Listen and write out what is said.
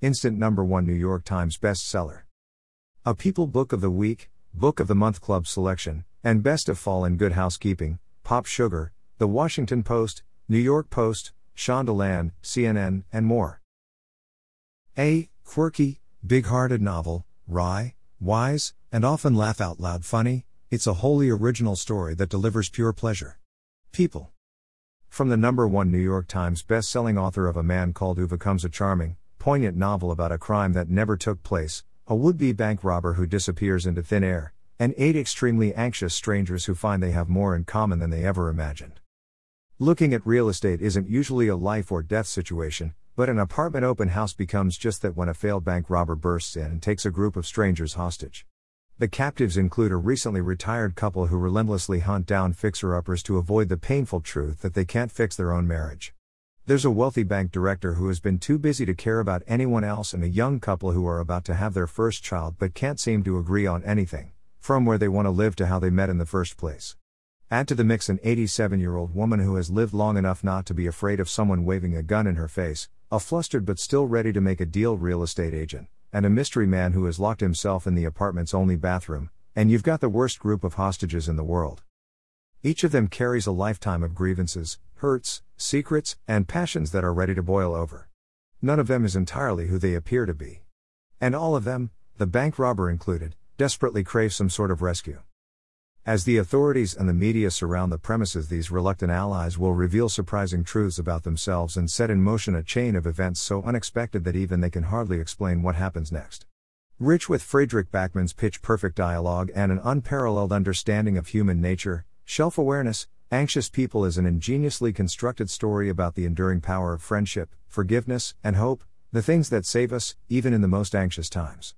instant number one New York Times bestseller. A People Book of the Week, Book of the Month Club selection, and Best of Fall in Good Housekeeping, Pop Sugar, The Washington Post, New York Post, Shondaland, CNN, and more. A quirky, big hearted novel, wry, wise, and often laugh out loud funny, it's a wholly original story that delivers pure pleasure. People. From the number one New York Times best-selling author of A Man Called Ove comes a charming, poignant novel about a crime that never took place, a would-be bank robber who disappears into thin air, and eight extremely anxious strangers who find they have more in common than they ever imagined. Looking at real estate isn't usually a life or death situation, but an apartment open house becomes just that when a failed bank robber bursts in and takes a group of strangers hostage. The captives include a recently retired couple who relentlessly hunt down fixer uppers to avoid the painful truth that they can't fix their own marriage. There's a wealthy bank director who has been too busy to care about anyone else, and a young couple who are about to have their first child but can't seem to agree on anything, from where they want to live to how they met in the first place. Add to the mix an 87 year old woman who has lived long enough not to be afraid of someone waving a gun in her face, a flustered but still ready to make a deal real estate agent, and a mystery man who has locked himself in the apartment's only bathroom, and you've got the worst group of hostages in the world. Each of them carries a lifetime of grievances, hurts, secrets, and passions that are ready to boil over. None of them is entirely who they appear to be. And all of them, the bank robber included, desperately crave some sort of rescue. As the authorities and the media surround the premises, these reluctant allies will reveal surprising truths about themselves and set in motion a chain of events so unexpected that even they can hardly explain what happens next. Rich with Fredrik Backman's pitch perfect dialogue and an unparalleled understanding of human nature, self awareness, Anxious People is an ingeniously constructed story about the enduring power of friendship, forgiveness, and hope, the things that save us, even in the most anxious times.